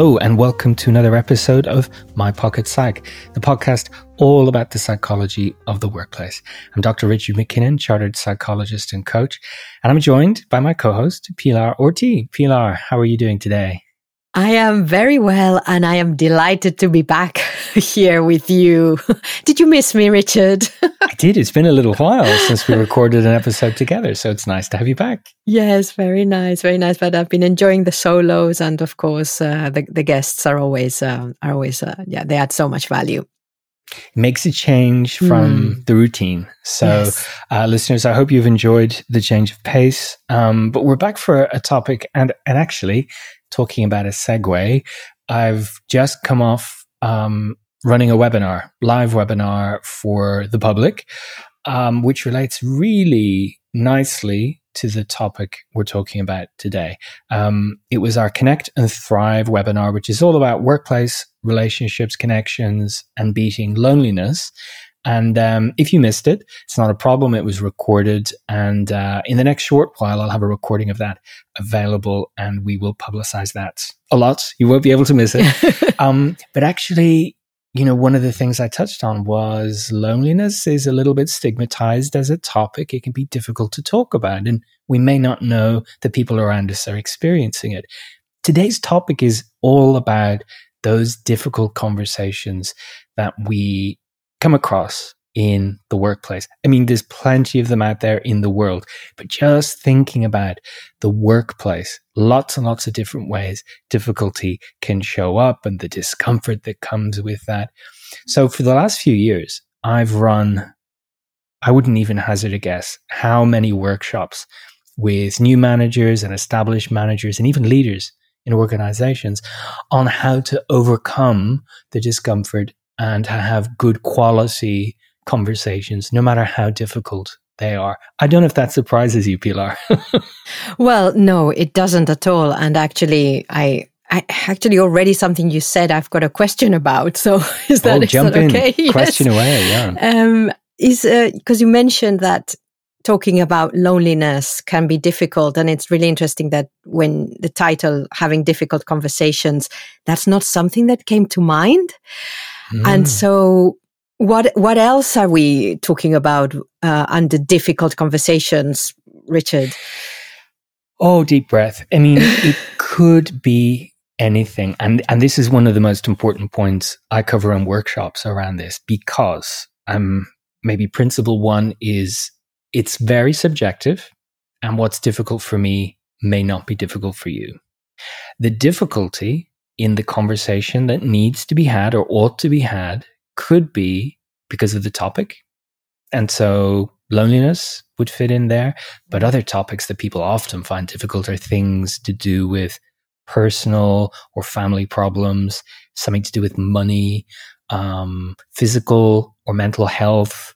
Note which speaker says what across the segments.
Speaker 1: Hello, and welcome to another episode of My Pocket Psych, the podcast all about the psychology of the workplace. I'm Dr. Richard MacKinnon, chartered psychologist and coach, and I'm joined by my co host, Pilar Orti. Pilar, how are you doing today?
Speaker 2: I am very well, and I am delighted to be back here with you. Did you miss me, Richard?
Speaker 1: I did. It's been a little while since we recorded an episode together, so it's nice to have you back.
Speaker 2: Yes, very nice, very nice. But I've been enjoying the solos, and of course, uh, the the guests are always uh, are always uh, yeah, they add so much value.
Speaker 1: It makes a change from mm. the routine. So, yes. Uh, listeners, I hope you've enjoyed the change of pace. Um, but we're back for a topic, and and actually talking about a segue, I've just come off um, running a webinar, live webinar for the public, um, which relates really nicely to the topic we're talking about today. Um, it was our Connect and Thrive webinar, which is all about workplace relationships, connections, and beating loneliness. And um, if you missed it, it's not a problem. It was recorded. And uh, in the next short while, I'll have a recording of that available and we will publicize that a lot. You won't be able to miss it. um, but actually, you know, one of the things I touched on was loneliness is a little bit stigmatized as a topic. It can be difficult to talk about, and we may not know that people around us are experiencing it. Today's topic is all about those difficult conversations that we come across in the workplace. I mean, there's plenty of them out there in the world, but just thinking about the workplace, lots and lots of different ways difficulty can show up and the discomfort that comes with that. So for the last few years, I've run, I wouldn't even hazard a guess how many workshops with new managers and established managers and even leaders in organizations on how to overcome the discomfort and to have good quality conversations, no matter how difficult they are. I don't know if that surprises you, Pilar.
Speaker 2: well, no, it doesn't at all. And actually, I I actually already something you said I've got a question about. So is that,
Speaker 1: oh, jump
Speaker 2: that okay?
Speaker 1: In. Question yes. away, yeah. Um,
Speaker 2: is because uh, you mentioned that talking about loneliness can be difficult and it's really interesting that when the title having difficult conversations that's not something that came to mind Mm. And so what what else are we talking about uh, under difficult conversations, Richard?
Speaker 1: Oh, deep breath. I mean, it could be anything, and and this is one of the most important points I cover in workshops around this because um maybe principle one is it's very subjective, and what's difficult for me may not be difficult for you. The difficulty in the conversation that needs to be had or ought to be had could be because of the topic. And so loneliness would fit in there. But other topics that people often find difficult are things to do with personal or family problems, something to do with money, um, physical or mental health,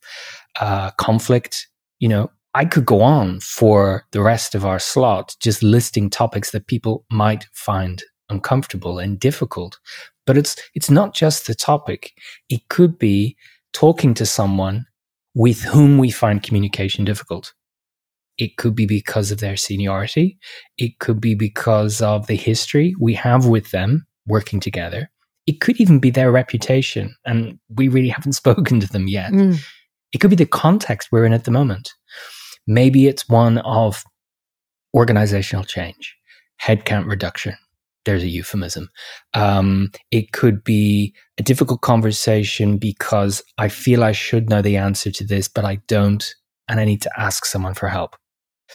Speaker 1: uh, conflict. You know, I could go on for the rest of our slot just listing topics that people might find uncomfortable and difficult. But it's it's not just the topic. It could be talking to someone with whom we find communication difficult. It could be because of their seniority. It could be because of the history we have with them working together. It could even be their reputation, and we really haven't spoken to them yet. Mm. It could be the context we're in at the moment. Maybe it's one of organizational change, headcount reduction, there's a euphemism. Um, it could be a difficult conversation because I feel I should know the answer to this, but I don't, and I need to ask someone for help.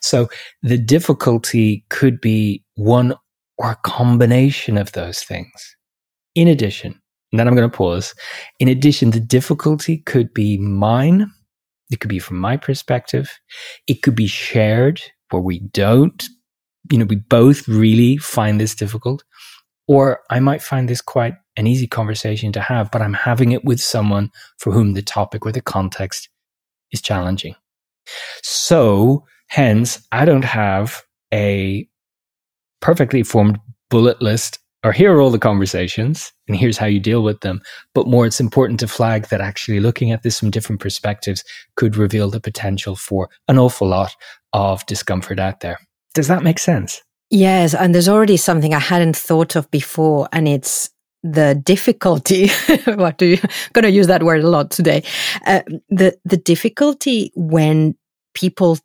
Speaker 1: So the difficulty could be one or a combination of those things. In addition, and then I'm going to pause. In addition, the difficulty could be mine. It could be from my perspective. It could be shared where we don't you know, we both really find this difficult. Or I might find this quite an easy conversation to have, but I'm having it with someone for whom the topic or the context is challenging. So, hence, I don't have a perfectly formed bullet list or here are all the conversations and here's how you deal with them. But more, it's important to flag that actually looking at this from different perspectives could reveal the potential for an awful lot of discomfort out there. Does that make sense?
Speaker 2: Yes, and there's already something I hadn't thought of before, and it's the difficulty. what do you? going to use that word a lot today. Uh, the the difficulty when people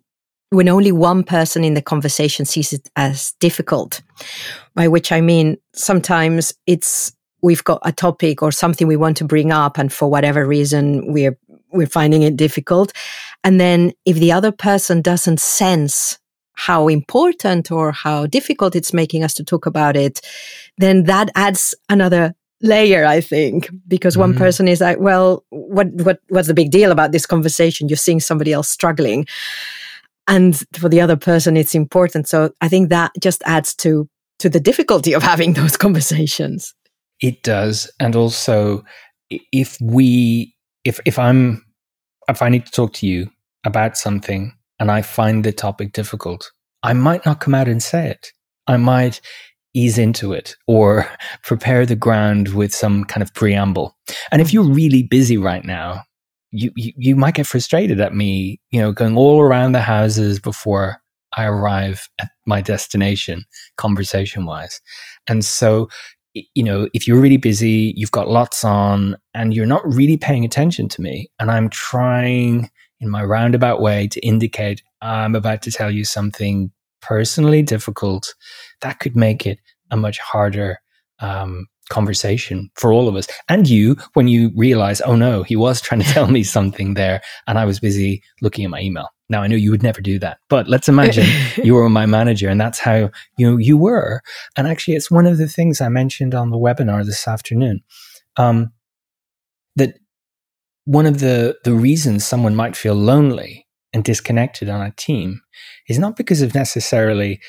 Speaker 2: when only one person in the conversation sees it as difficult, by which I mean sometimes it's we've got a topic or something we want to bring up, and for whatever reason we're we're finding it difficult, and then if the other person doesn't sense how important or how difficult it's making us to talk about it, then that adds another layer, I think, because one mm-hmm. person is like, well, what, what, what's the big deal about this conversation? You're seeing somebody else struggling. And for the other person, it's important. So I think that just adds to, to the difficulty of having those conversations.
Speaker 1: It does. And also, if we, if, if I'm, if I need to talk to you about something and I find the topic difficult, I might not come out and say it. I might ease into it or prepare the ground with some kind of preamble. And if you're really busy right now, you, you, you might get frustrated at me, you know, going all around the houses before I arrive at my destination, conversation wise. And so, you know, if you're really busy, you've got lots on, and you're not really paying attention to me, and I'm trying in my roundabout way to indicate I'm about to tell you something personally difficult, that could make it a much harder um, conversation for all of us. And you, when you realize, oh no, he was trying to tell me something there and I was busy looking at my email. Now I know you would never do that, but let's imagine you were my manager and that's how you you were. And actually, it's one of the things I mentioned on the webinar this afternoon. Um, one of the the reasons someone might feel lonely and disconnected on a team is not because of necessarily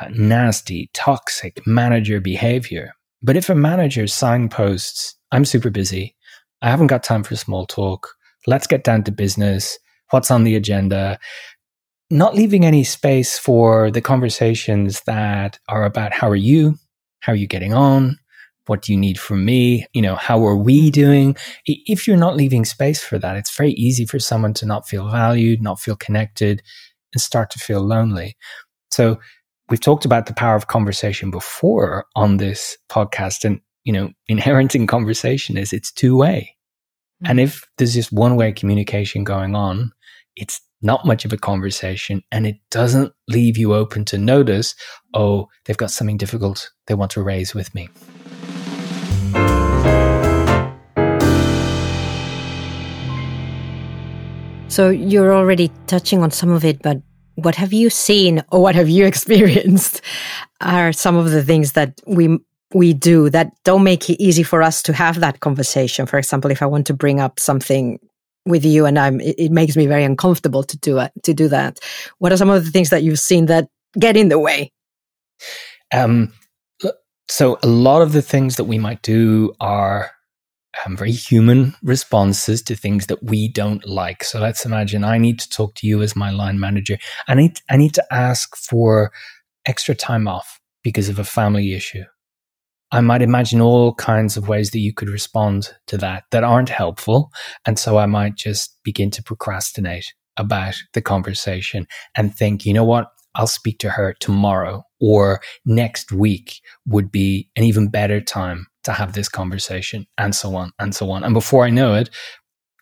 Speaker 1: uh, nasty, toxic manager behavior. But if a manager signposts, I'm super busy, I haven't got time for small talk, let's get down to business, what's on the agenda, not leaving any space for the conversations that are about how are you, how are you getting on, what do you need from me, you know, how are we doing? If you're not leaving space for that, it's very easy for someone to not feel valued, not feel connected, and start to feel lonely. So we've talked about the power of conversation before on this podcast and you know inherent in conversation is it's two way and mm. if there's just one way communication going on it's not much of a conversation and it doesn't leave you open to notice oh they've got something difficult they want to raise with me
Speaker 2: so you're already touching on some of it but what have you seen or what have you experienced are some of the things that we we do that don't make it easy for us to have that conversation? For example if i want to bring up something with you and i'm it, it makes me very uncomfortable to do it to do that. What are some of the things that you've seen that get in the way?
Speaker 1: Um so a lot of the things that we might do are um, very human responses to things that we don't like. So let's imagine I need to talk to you as my line manager. I need I need to ask for extra time off because of a family issue. I might imagine all kinds of ways that you could respond to that that aren't helpful. And so I might just begin to procrastinate about the conversation and think, you know what? I'll speak to her tomorrow or next week would be an even better time to have this conversation and so on and so on. And before I know it,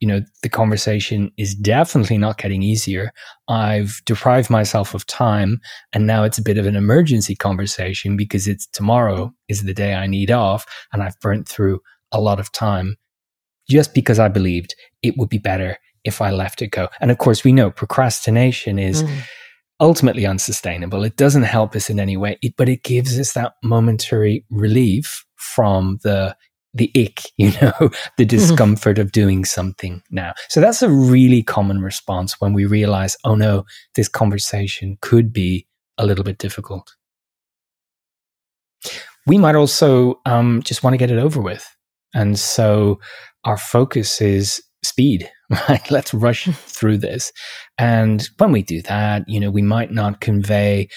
Speaker 1: you know, the conversation is definitely not getting easier. I've deprived myself of time and now it's a bit of an emergency conversation because it's tomorrow is the day I need off and I've burnt through a lot of time just because I believed it would be better if I left it go. And of course, we know procrastination is mm. ultimately unsustainable. It doesn't help us in any way, it, but it gives us that momentary relief from the the ick, you know, the mm-hmm. discomfort of doing something now. So that's a really common response when we realize, oh no, this conversation could be a little bit difficult. We might also um, just want to get it over with. And so our focus is speed, right? Let's rush through this. And when we do that, you know, we might not convey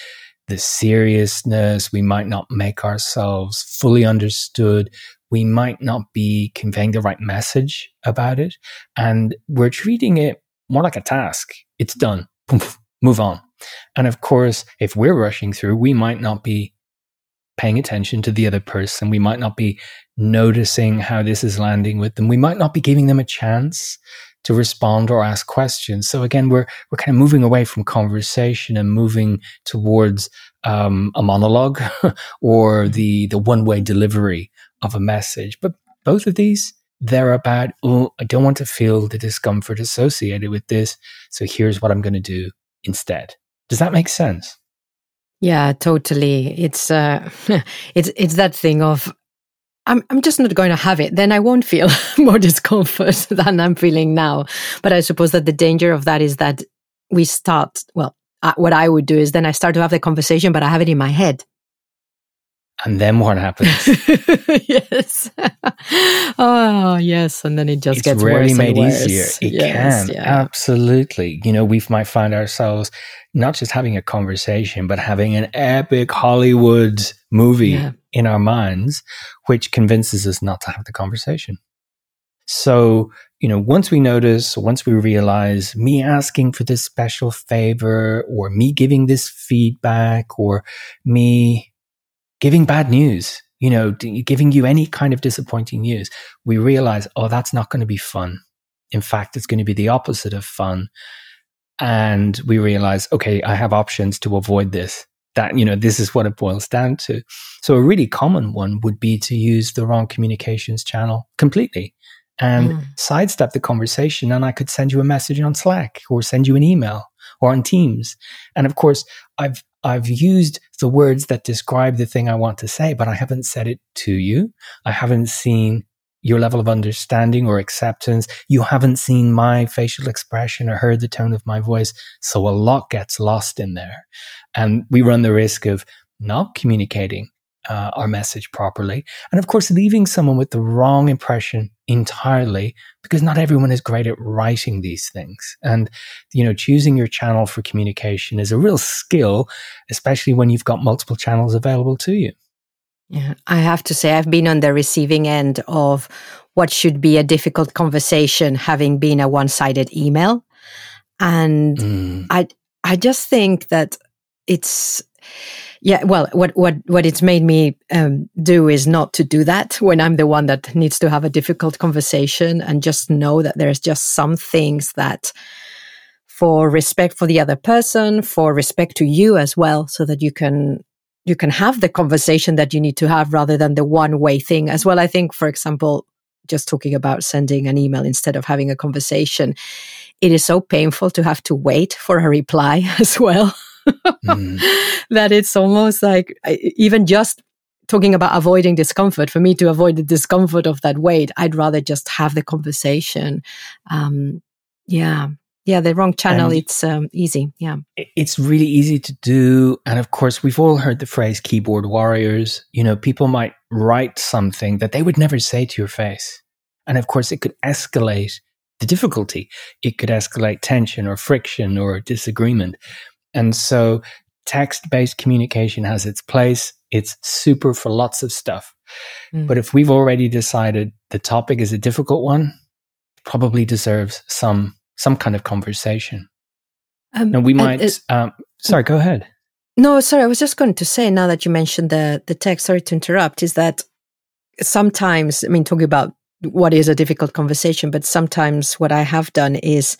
Speaker 1: the seriousness. We might not make ourselves fully understood. We might not be conveying the right message about it. And we're treating it more like a task. It's done. Move on. And of course, if we're rushing through, we might not be paying attention to the other person. We might not be noticing how this is landing with them. We might not be giving them a chance to respond or ask questions. So again, we're we're kind of moving away from conversation and moving towards um, a monologue or the the one way delivery of a message. But both of these, they're about oh, I don't want to feel the discomfort associated with this. So here's what I'm going to do instead. Does that make sense?
Speaker 2: Yeah, totally. It's uh, it's it's that thing of I'm, I'm just not going to have it. Then I won't feel more discomfort than I'm feeling now. But I suppose that the danger of that is that we start, well, uh, what I would do is then I start to have the conversation, but I have it in my head.
Speaker 1: And then what happens?
Speaker 2: yes. oh, yes. And then it just
Speaker 1: it's
Speaker 2: gets
Speaker 1: rarely
Speaker 2: worse
Speaker 1: made
Speaker 2: worse.
Speaker 1: easier. It
Speaker 2: yes,
Speaker 1: can.
Speaker 2: yeah.
Speaker 1: Absolutely. You know, we might find ourselves not just having a conversation, but having an epic Hollywood movie
Speaker 2: Yeah.
Speaker 1: in our minds, which convinces us not to have the conversation. So, you know, once we notice, once we realize me asking for this special favor or me giving this feedback or me giving bad news, you know, d- giving you any kind of disappointing news, we realize, oh, that's not going to be fun. In fact, it's going to be the opposite of fun. And we realize, okay, I have options to avoid this. That, you know, this is what it boils down to. So a really common one would be to use the wrong communications channel completely and
Speaker 2: Mm.
Speaker 1: sidestep the conversation. And I could send you a message on Slack or send you an email or on Teams. And of course, I've I've used the words that describe the thing I want to say, but I haven't said it to you. I haven't seen your level of understanding or acceptance. You haven't seen my facial expression or heard the tone of my voice. So a lot gets lost in there. And we run the risk of not communicating uh, our message properly. And of course, leaving someone with the wrong impression entirely because not everyone is great at writing these things. And, you know, choosing your channel for communication is a real skill, especially when you've got multiple channels available to you.
Speaker 2: Yeah, I have to say, I've been on the receiving end of what should be a difficult conversation, having been a one-sided email, and
Speaker 1: Mm.
Speaker 2: I I just think that it's yeah. Well, what what what it's made me um, do is not to do that when I'm the one that needs to have a difficult conversation, and just know that there's just some things that. For respect for the other person, for respect to you as well, so that you can you can have the conversation that you need to have rather than the one way thing as well. I think, for example, just talking about sending an email instead of having a conversation, it is so painful to have to wait for a reply as well.
Speaker 1: Mm.
Speaker 2: that it's almost like even just talking about avoiding discomfort for me to avoid the discomfort of that wait i'd rather just have the conversation um yeah yeah the wrong channel
Speaker 1: And-
Speaker 2: it's um, easy yeah
Speaker 1: It's really easy to do. And of course, we've all heard the phrase keyboard warriors. You know, people might write something that they would never say to your face. And of course, it could escalate the difficulty. It could escalate tension or friction or disagreement. And so text based communication has its place. It's super for lots of stuff.
Speaker 2: Mm.
Speaker 1: But if we've already decided the topic is a difficult one, probably deserves some some kind of conversation.
Speaker 2: um,
Speaker 1: Now we
Speaker 2: and,
Speaker 1: might.
Speaker 2: uh,
Speaker 1: um, sorry, go ahead.
Speaker 2: No, sorry. I was just going to say now that you mentioned the the text. Sorry to interrupt. Is that sometimes I mean talking about what is a difficult conversation, but sometimes what I have done is,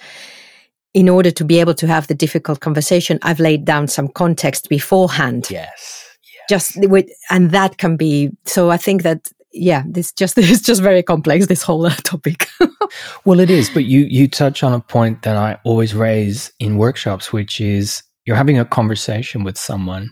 Speaker 2: in order to be able to have the difficult conversation, I've laid down some context beforehand.
Speaker 1: Yes.
Speaker 2: Just with, and that can be. So I think that yeah, this just it's just very complex. This whole topic.
Speaker 1: Well, it is, but you you touch on a point that I always raise in workshops, which is you're having a conversation with someone.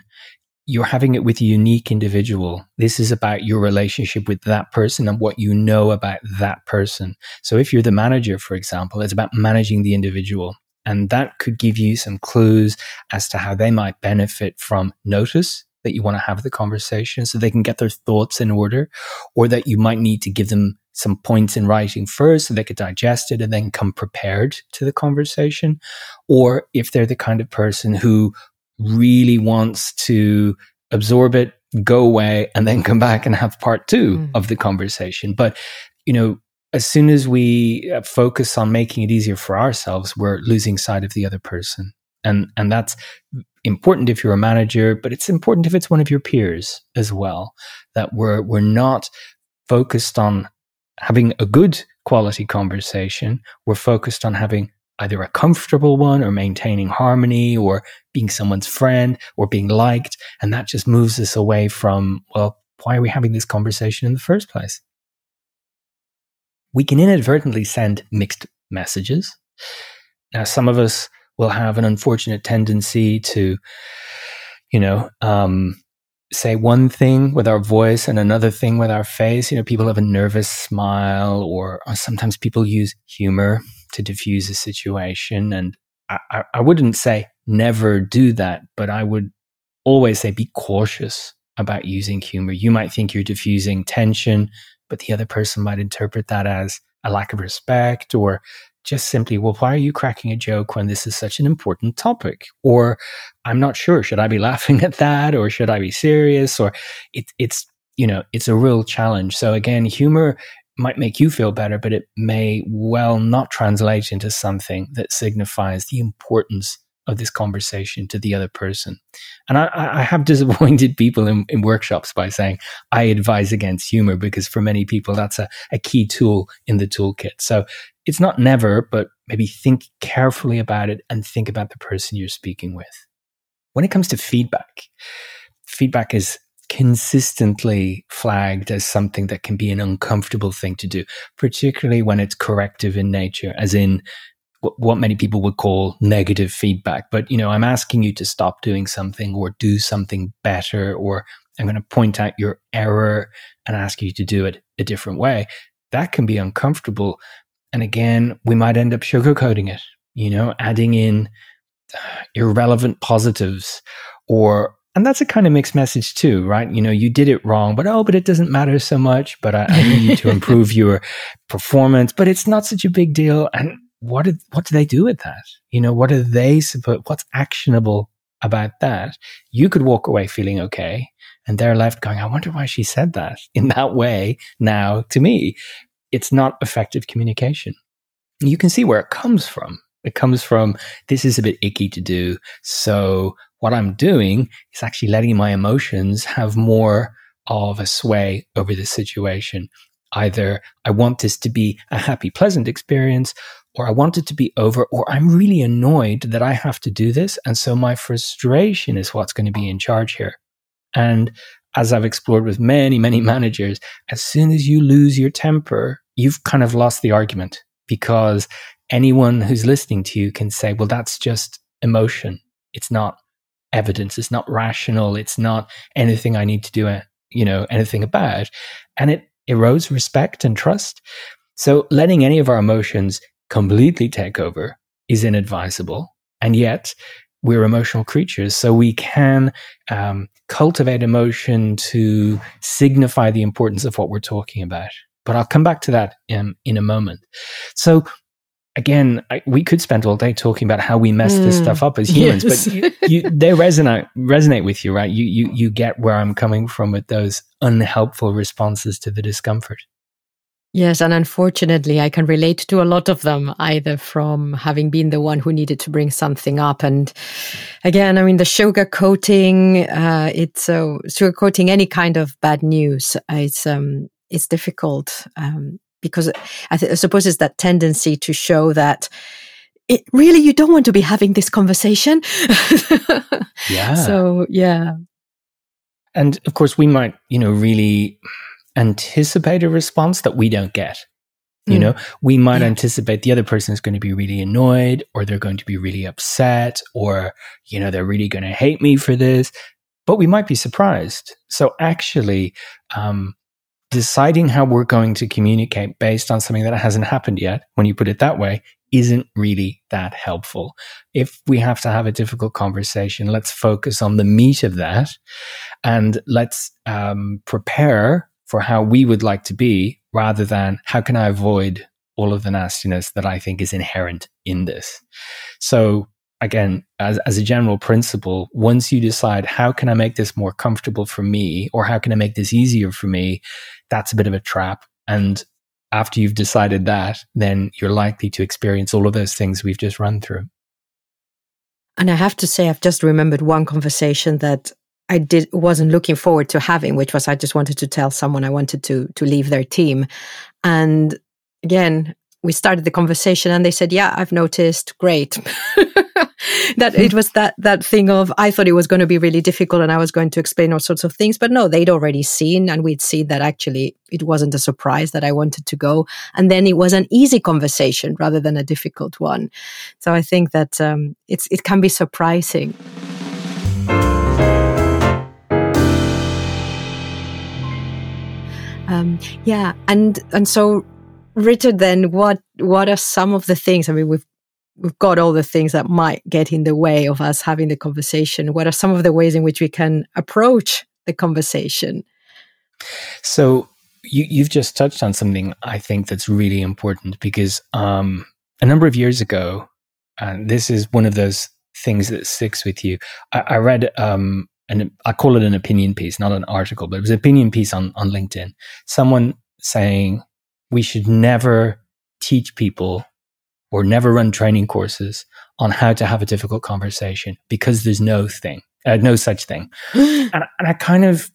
Speaker 1: You're having it with a unique individual. This is about your relationship with that person and what you know about that person. So if you're the manager, for example, it's about managing the individual. And that could give you some clues as to how they might benefit from notice that you want to have the conversation so they can get their thoughts in order, or that you might need to give them some points in writing first so they could digest it and then come prepared to the conversation. Or if they're the kind of person who really wants to absorb it, go away, and then come back and have part two
Speaker 2: Mm.
Speaker 1: of the conversation. But, you know, as soon as we uh, focus on making it easier for ourselves, we're losing sight of the other person. And, and that's important if you're a manager, but it's important if it's one of your peers as well, that we're, we're not focused on having a good quality conversation. We're focused on having either a comfortable one or maintaining harmony or being someone's friend or being liked. And that just moves us away from, well, why are we having this conversation in the first place? We can inadvertently send mixed messages. Now, some of us will have an unfortunate tendency to, you know, um, say one thing with our voice and another thing with our face. You know, people have a nervous smile, or, or sometimes people use humor to diffuse a situation. And I, I, I wouldn't say never do that, but I would always say be cautious about using humor. You might think you're diffusing tension, but the other person might interpret that as a lack of respect or just simply, well, why are you cracking a joke when this is such an important topic? Or I'm not sure, should I be laughing at that or should I be serious? Or it, it's, you know, it's a real challenge. So again, humor might make you feel better, but it may well not translate into something that signifies the importance of this conversation to the other person. And I, I have disappointed people in, in, workshops by saying I advise against humor because for many people that's a, a key tool in the toolkit. So it's not never, but maybe think carefully about it and think about the person you're speaking with. When it comes to feedback, feedback is consistently flagged as something that can be an uncomfortable thing to do, particularly when it's corrective in nature, as in what many people would call negative feedback. But, you know, I'm asking you to stop doing something or do something better, or I'm going to point out your error and ask you to do it a different way. That can be uncomfortable. And again, we might end up sugarcoating it, you know, adding in uh, irrelevant positives or and that's a kind of mixed message too, right? You know, you did it wrong, but oh, but it doesn't matter so much. But I, I need you to improve your performance, but it's not such a big deal. And what did, what do they do with that? You know, what are they supposed, what's actionable about that? You could walk away feeling okay. And they're left going, I wonder why she said that in that way now to me. It's not effective communication. You can see where it comes from. It comes from this is a bit icky to do. So what I'm doing is actually letting my emotions have more of a sway over the situation. Either I want this to be a happy, pleasant experience, or I want it to be over, or I'm really annoyed that I have to do this. And so my frustration is what's going to be in charge here. And as I've explored with many, many managers, as soon as you lose your temper, you've kind of lost the argument because anyone who's listening to you can say, well, that's just emotion. It's not evidence. It's not rational. It's not anything I need to do, a, you know, anything about. And it erodes respect and trust. So letting any of our emotions completely take over is inadvisable. And yet we're emotional creatures. So we can um, cultivate emotion to signify the importance of what we're talking about. But I'll come back to that in, in a moment. So again, I, we could spend all day talking about how we mess mm, this stuff up as humans, yes. but you, you, they resonate resonate with you, right? You you you get where I'm coming from with those unhelpful responses to the discomfort.
Speaker 2: Yes, and unfortunately, I can relate to a lot of them, either from having been the one who needed to bring something up, and again, I mean, the sugar coating, uh, it's uh, sugar coating any kind of bad news. It's um, it's difficult. Um, because I, th- I suppose it's that tendency to show that it really you don't want to be having this conversation.
Speaker 1: yeah.
Speaker 2: So yeah.
Speaker 1: And of course, we might you know really anticipate a response that we don't get. You mm. know, we might yeah. anticipate the other person is going to be really annoyed or they're going to be really upset or, you know, they're really going to hate me for this, but we might be surprised. So actually, um, deciding how we're going to communicate based on something that hasn't happened yet, when you put it that way, isn't really that helpful. If we have to have a difficult conversation, let's focus on the meat of that and let's um, prepare for how we would like to be rather than how can I avoid all of the nastiness that I think is inherent in this. So again, as, as a general principle, once you decide how can I make this more comfortable for me or how can I make this easier for me, that's a bit of a trap. And after you've decided that, then you're likely to experience all of those things we've just run through.
Speaker 2: And I have to say, I've just remembered one conversation that I did wasn't looking forward to having, which was I just wanted to tell someone I wanted to to leave their team. And again, we started the conversation and they said, Yeah, I've noticed. Great. that it was that that thing of I thought it was going to be really difficult and I was going to explain all sorts of things, but no, they'd already seen and we'd seen that actually it wasn't a surprise that I wanted to go, and then it was an easy conversation rather than a difficult one. So I think that um, it's it can be surprising. Um, yeah, and and so Richard, then what what are some of the things? I mean, we've we've got all the things that might get in the way of us having the conversation. What are some of the ways in which we can approach the conversation?
Speaker 1: So you, you've just touched on something I think that's really important because um, a number of years ago, and this is one of those things that sticks with you. I, I read um, and I call it an opinion piece, not an article, but it was an opinion piece on, on LinkedIn. Someone saying we should never teach people or never run training courses on how to have a difficult conversation because there's no thing, uh, no such thing. and, and I kind of,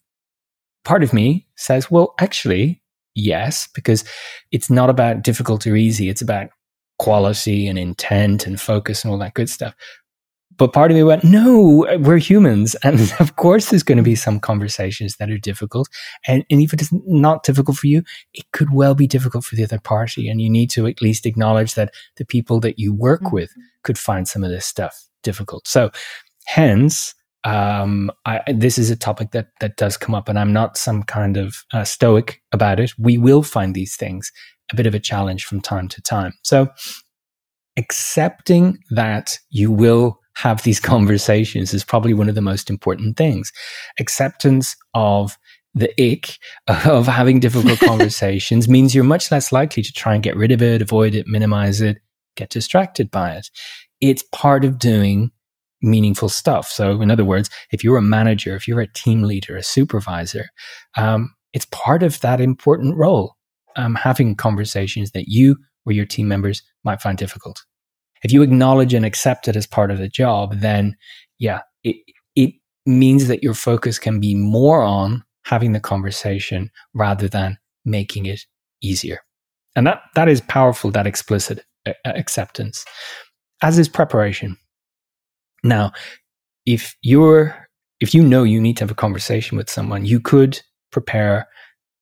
Speaker 1: part of me says, well, actually, yes, because it's not about difficult or easy. It's about quality and intent and focus and all that good stuff. But part of me went, no, we're humans. And of course, there's going to be some conversations that are difficult. And, and if it's not difficult for you, it could well be difficult for the other party. And you need to at least acknowledge that the people that you work mm-hmm. with could find some of this stuff difficult. So hence, um, I, this is a topic that that does come up, and I'm not some kind of uh, stoic about it. We will find these things a bit of a challenge from time to time. So, accepting that you will have these conversations is probably one of the most important things. Acceptance of the ick of having difficult conversations means you're much less likely to try and get rid of it, avoid it, minimize it, get distracted by it. It's part of doing meaningful stuff. So, in other words, if you're a manager, if you're a team leader, a supervisor, um, it's part of that important role, um, having conversations that you or your team members might find difficult if you acknowledge and accept it as part of the job, then yeah, it, it means that your focus can be more on having the conversation rather than making it easier. And that, that is powerful, that explicit acceptance, as is preparation. Now, if you're, if you know you need to have a conversation with someone, you could prepare,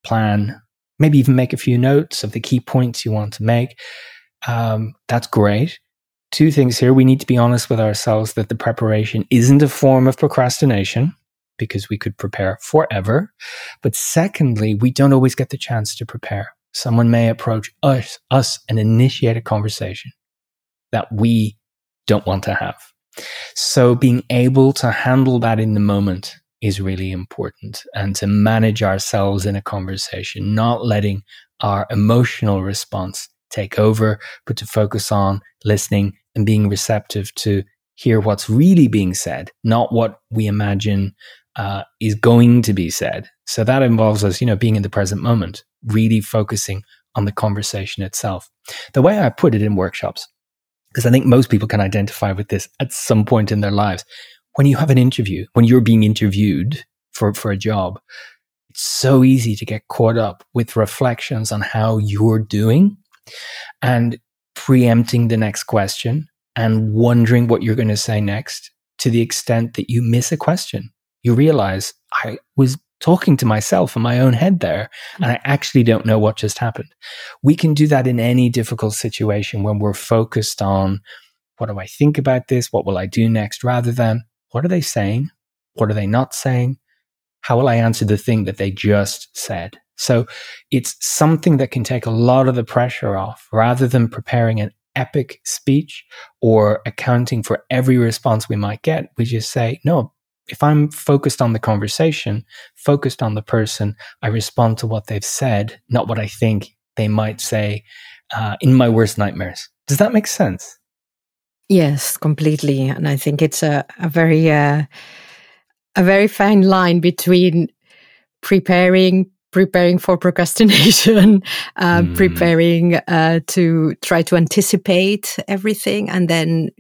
Speaker 1: plan, maybe even make a few notes of the key points you want to make. Um, that's great two things here. We need to be honest with ourselves that the preparation isn't a form of procrastination because we could prepare forever. But secondly, we don't always get the chance to prepare. Someone may approach us, us and initiate a conversation that we don't want to have. So being able to handle that in the moment is really important and to manage ourselves in a conversation, not letting our emotional response take over, but to focus on listening and being receptive to hear what's really being said, not what we imagine uh, is going to be said. So that involves us, you know, being in the present moment, really focusing on the conversation itself. The way I put it in workshops, because I think most people can identify with this at some point in their lives. When you have an interview, when you're being interviewed for, for a job, it's so easy to get caught up with reflections on how you're doing and preempting the next question and wondering what you're going to say next to the extent that you miss a question. You realize I was talking to myself in my own head there, and I actually don't know what just happened. We can do that in any difficult situation when we're focused on what do I think about this? What will I do next? Rather than what are they saying? What are they not saying? How will I answer the thing that they just said? So it's something that can take a lot of the pressure off rather than preparing an epic speech or accounting for every response we might get. We just say, no, if I'm focused on the conversation, focused on the person, I respond to what they've said, not what I think they might say uh, in my worst nightmares. Does that make sense?
Speaker 2: Yes, completely. And I think it's a, a very, uh, a very fine line between preparing preparing for procrastination, uh, mm. preparing uh, to try to anticipate everything, and then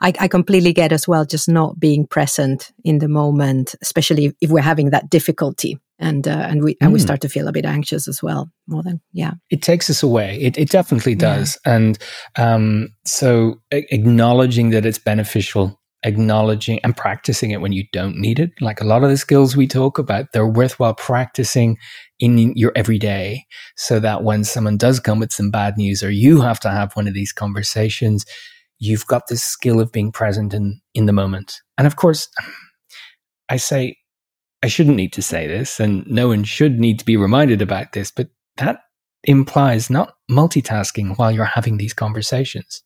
Speaker 2: I, I completely get as well, just not being present in the moment, especially if we're having that difficulty and uh, and we and we hmm. start to feel a bit anxious as well more than yeah
Speaker 1: it takes us away it, it definitely does yeah. and um, so acknowledging that it's beneficial acknowledging and practicing it when you don't need it. Like a lot of the skills we talk about they're worthwhile practicing in your everyday so that when someone does come with some bad news or you have to have one of these conversations you've got this skill of being present in in the moment. And of course i say I shouldn't need to say this, and no one should need to be reminded about this, but that implies not multitasking while you're having these conversations,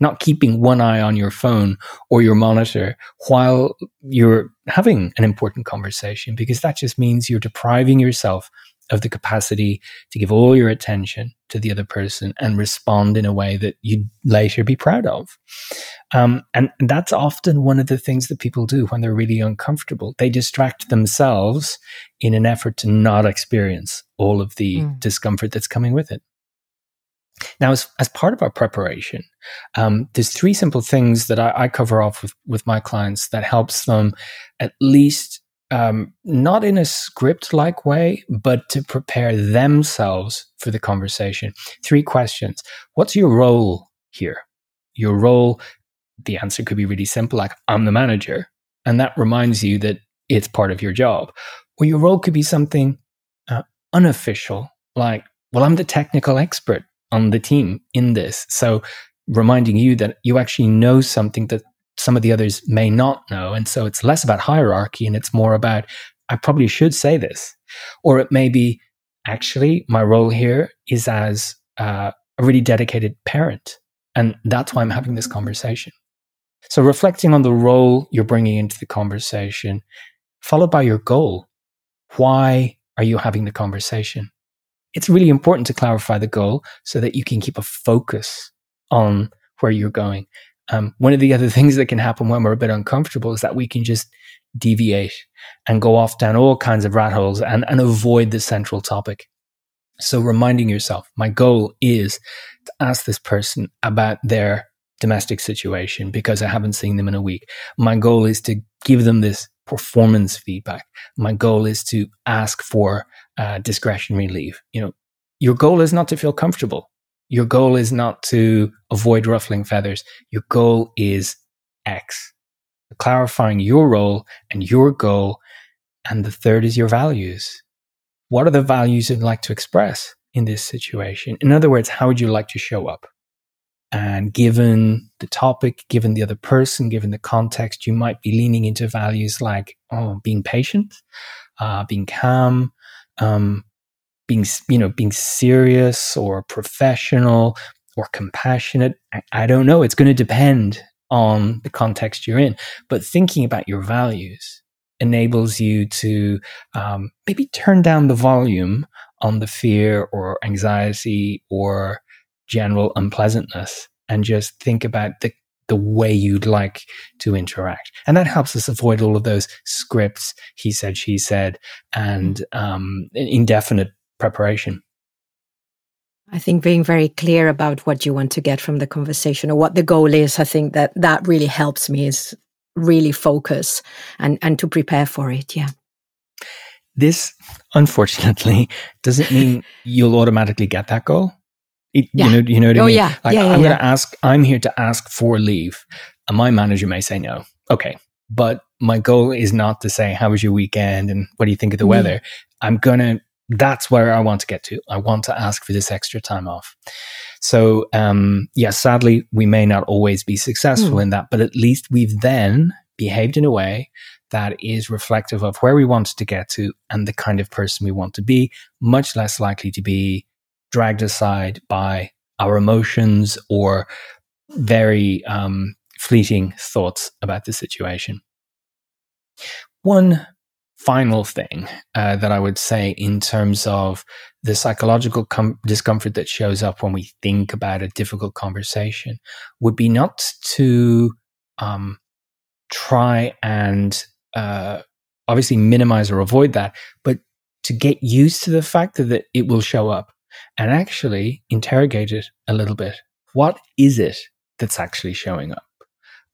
Speaker 1: not keeping one eye on your phone or your monitor while you're having an important conversation, because that just means you're depriving yourself of the capacity to give all your attention to the other person and respond in a way that you'd later be proud of. Um, and that's often one of the things that people do when they're really uncomfortable. They distract themselves in an effort to not experience all of the mm. discomfort that's coming with it. Now, as, as part of our preparation, um, there's three simple things that I, I cover off with, with my clients that helps them at least um, not in a script like way, but to prepare themselves for the conversation. Three questions. What's your role here? Your role, the answer could be really simple, like, I'm the manager. And that reminds you that it's part of your job. Or your role could be something uh, unofficial, like, well, I'm the technical expert on the team in this. So reminding you that you actually know something that some of the others may not know. And so it's less about hierarchy and it's more about, I probably should say this. Or it may be, actually, my role here is as uh, a really dedicated parent. And that's why I'm having this conversation. So reflecting on the role you're bringing into the conversation, followed by your goal. Why are you having the conversation? It's really important to clarify the goal so that you can keep a focus on where you're going. Um, one of the other things that can happen when we're a bit uncomfortable is that we can just deviate and go off down all kinds of rat holes and, and avoid the central topic. So reminding yourself, my goal is to ask this person about their domestic situation because I haven't seen them in a week. My goal is to give them this performance feedback. My goal is to ask for uh, discretionary leave. You know, your goal is not to feel comfortable. Your goal is not to avoid ruffling feathers. Your goal is X. Clarifying your role and your goal. And the third is your values. What are the values you'd like to express in this situation? In other words, how would you like to show up? And given the topic, given the other person, given the context, you might be leaning into values like, oh, being patient, uh, being calm, um, being you know being serious or professional or compassionate I, I don't know. It's going to depend on the context you're in. But thinking about your values enables you to um, maybe turn down the volume on the fear or anxiety or general unpleasantness and just think about the the way you'd like to interact. And that helps us avoid all of those scripts, he said, she said, and um, indefinite preparation.
Speaker 2: I think being very clear about what you want to get from the conversation or what the goal is, I think that that really helps me is really focus and, and to prepare for it. Yeah.
Speaker 1: This, unfortunately, doesn't mean you'll automatically get that goal. It, yeah. You know, you know what I
Speaker 2: oh,
Speaker 1: mean?
Speaker 2: Yeah.
Speaker 1: Like,
Speaker 2: yeah, yeah
Speaker 1: I'm
Speaker 2: yeah.
Speaker 1: going to ask, I'm here to ask for leave. And my manager may say no. Okay. But my goal is not to say, how was your weekend? And what do you think of the mm. weather? I'm going to that's where I want to get to. I want to ask for this extra time off. So, um, yeah, sadly, we may not always be successful mm. in that, but at least we've then behaved in a way that is reflective of where we wanted to get to and the kind of person we want to be, much less likely to be dragged aside by our emotions or very um, fleeting thoughts about the situation. One final thing uh, that I would say in terms of the psychological com- discomfort that shows up when we think about a difficult conversation would be not to um, try and uh, obviously minimize or avoid that, but to get used to the fact that it will show up and actually interrogate it a little bit. What is it that's actually showing up?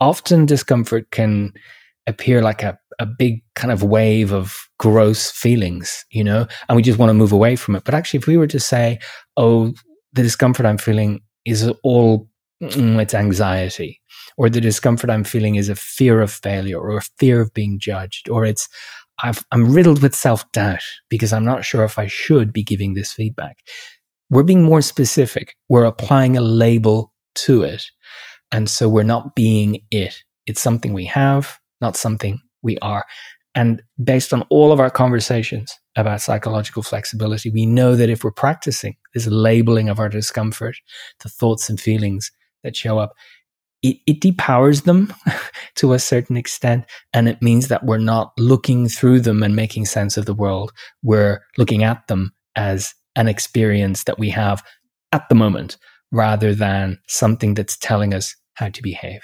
Speaker 1: often discomfort can appear like a, a big kind of wave of gross feelings, you know, and we just want to move away from it. But actually, if we were to say, oh, the discomfort I'm feeling is all mm, it's anxiety, or the discomfort I'm feeling is a fear of failure or a fear of being judged, or it's i am riddled with self doubt because I'm not sure if I should be giving this feedback. We're being more specific. We're applying a label to it. And so we're not being it. It's something we have, not something we are. And based on all of our conversations about psychological flexibility, we know that if we're practicing this labeling of our discomfort, the thoughts and feelings that show up, it, it depowers them to a certain extent. And it means that we're not looking through them and making sense of the world. We're looking at them as an experience that we have at the moment rather than something that's telling us how to behave.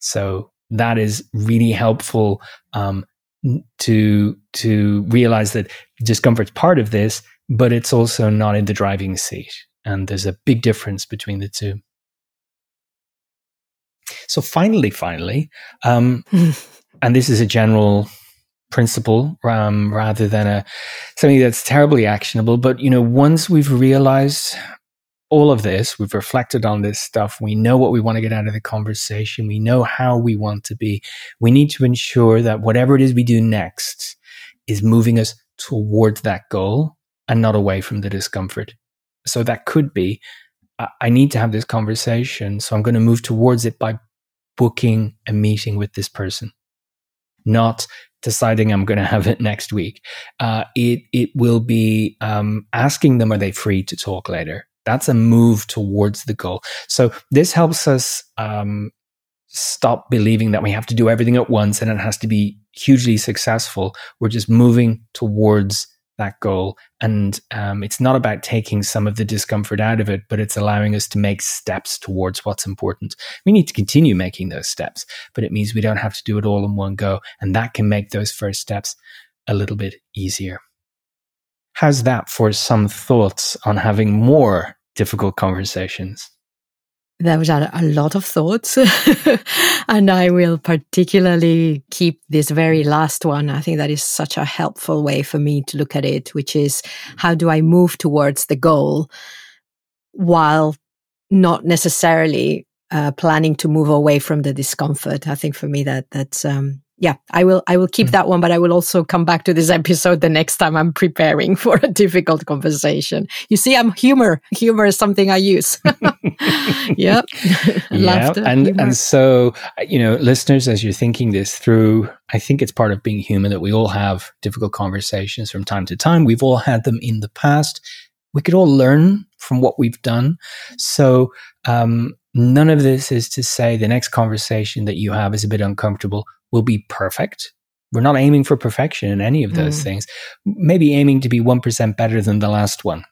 Speaker 1: So that is really helpful um, to to realize that discomfort's part of this, but it's also not in the driving seat. And there's a big difference between the two. So finally, finally, um, and this is a general principle um, rather than a something that's terribly actionable. But you know, once we've realized all of this, we've reflected on this stuff. We know what we want to get out of the conversation. We know how we want to be. We need to ensure that whatever it is we do next is moving us towards that goal and not away from the discomfort. So that could be, I need to have this conversation. So I'm going to move towards it by booking a meeting with this person, not deciding I'm going to have it next week. Uh, it it will be um, asking them are they free to talk later. That's a move towards the goal. So this helps us um, stop believing that we have to do everything at once and it has to be hugely successful. We're just moving towards that goal. And um, it's not about taking some of the discomfort out of it, but it's allowing us to make steps towards what's important. We need to continue making those steps, but it means we don't have to do it all in one go. And that can make those first steps a little bit easier. How's that for some thoughts on having more difficult conversations?
Speaker 2: There was a, a lot of thoughts, and I will particularly keep this very last one. I think that is such a helpful way for me to look at it, which is how do I move towards the goal while not necessarily uh, planning to move away from the discomfort. I think for me that that's um, yeah, I will I will keep mm. that one, but I will also come back to this episode the next time I'm preparing for a difficult conversation. You see, I'm humor. Humor is something I use. yep.
Speaker 1: yeah. and humor. and so you know, listeners, as you're thinking this through, I think it's part of being human that we all have difficult conversations from time to time. We've all had them in the past. We could all learn from what we've done. So um, none of this is to say the next conversation that you have is a bit uncomfortable will be perfect. We're not aiming for perfection in any of those mm. things. Maybe aiming to be 1% better than the last one.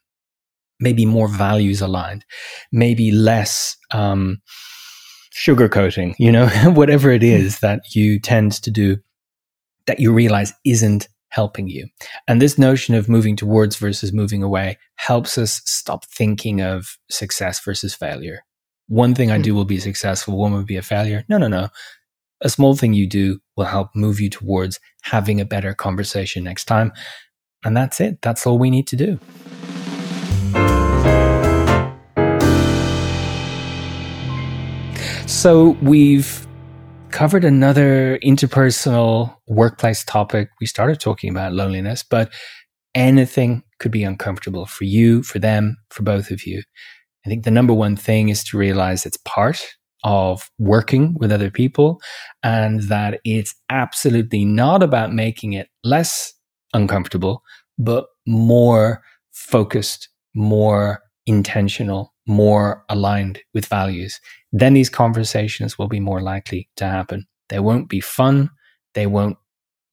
Speaker 1: Maybe more values aligned. Maybe less um, sugarcoating, you know, whatever it is that you tend to do that you realize isn't helping you. And this notion of moving towards versus moving away helps us stop thinking of success versus failure. One thing I hmm. do will be successful, one will be a failure. No, no, no a small thing you do will help move you towards having a better conversation next time. And that's it. That's all we need to do. So we've covered another interpersonal workplace topic. We started talking about loneliness, but anything could be uncomfortable for you, for them, for both of you. I think the number one thing is to realize it's part of working with other people and that it's absolutely not about making it less uncomfortable, but more focused, more intentional, more aligned with values. Then these conversations will be more likely to happen. They won't be fun. They won't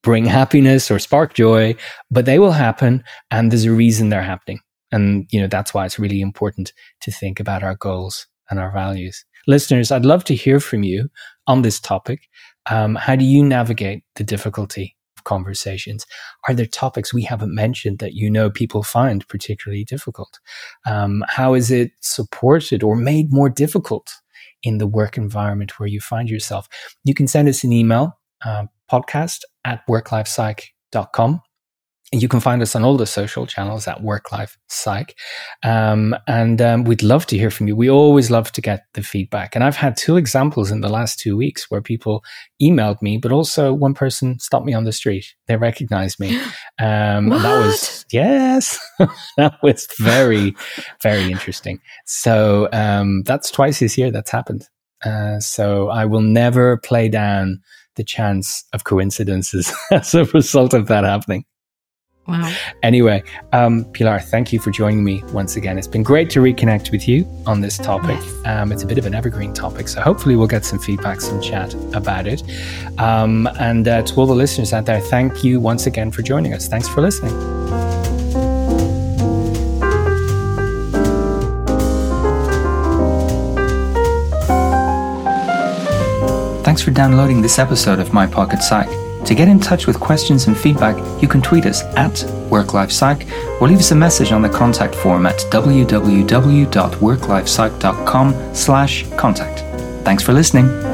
Speaker 1: bring happiness or spark joy, but they will happen. And there's a reason they're happening. And, you know, that's why it's really important to think about our goals and our values listeners, I'd love to hear from you on this topic. Um, how do you navigate the difficulty of conversations? Are there topics we haven't mentioned that you know people find particularly difficult? Um, how is it supported or made more difficult in the work environment where you find yourself, you can send us an email, uh, podcast at worklifepsych.com you can find us on all the social channels at Work Life Psych. Um, and um, we'd love to hear from you. We always love to get the feedback. And I've had two examples in the last two weeks where people emailed me, but also one person stopped me on the street. They recognized me. Um, and that was, yes, that was very, very interesting. So um, that's twice this year that's happened. Uh, so I will never play down the chance of coincidences as a result of that happening.
Speaker 2: Wow.
Speaker 1: Anyway, um, Pilar, thank you for joining me once again. It's been great to reconnect with you on this topic. Yes. Um, it's a bit of an evergreen topic, so hopefully we'll get some feedback, some chat about it. Um, and uh, to all the listeners out there, thank you once again for joining us. Thanks for listening. Thanks for downloading this episode of My Pocket Psych. To get in touch with questions and feedback, you can tweet us at WorkLifePsych or leave us a message on the contact form at www.worklifepsych.com slash contact. Thanks for listening.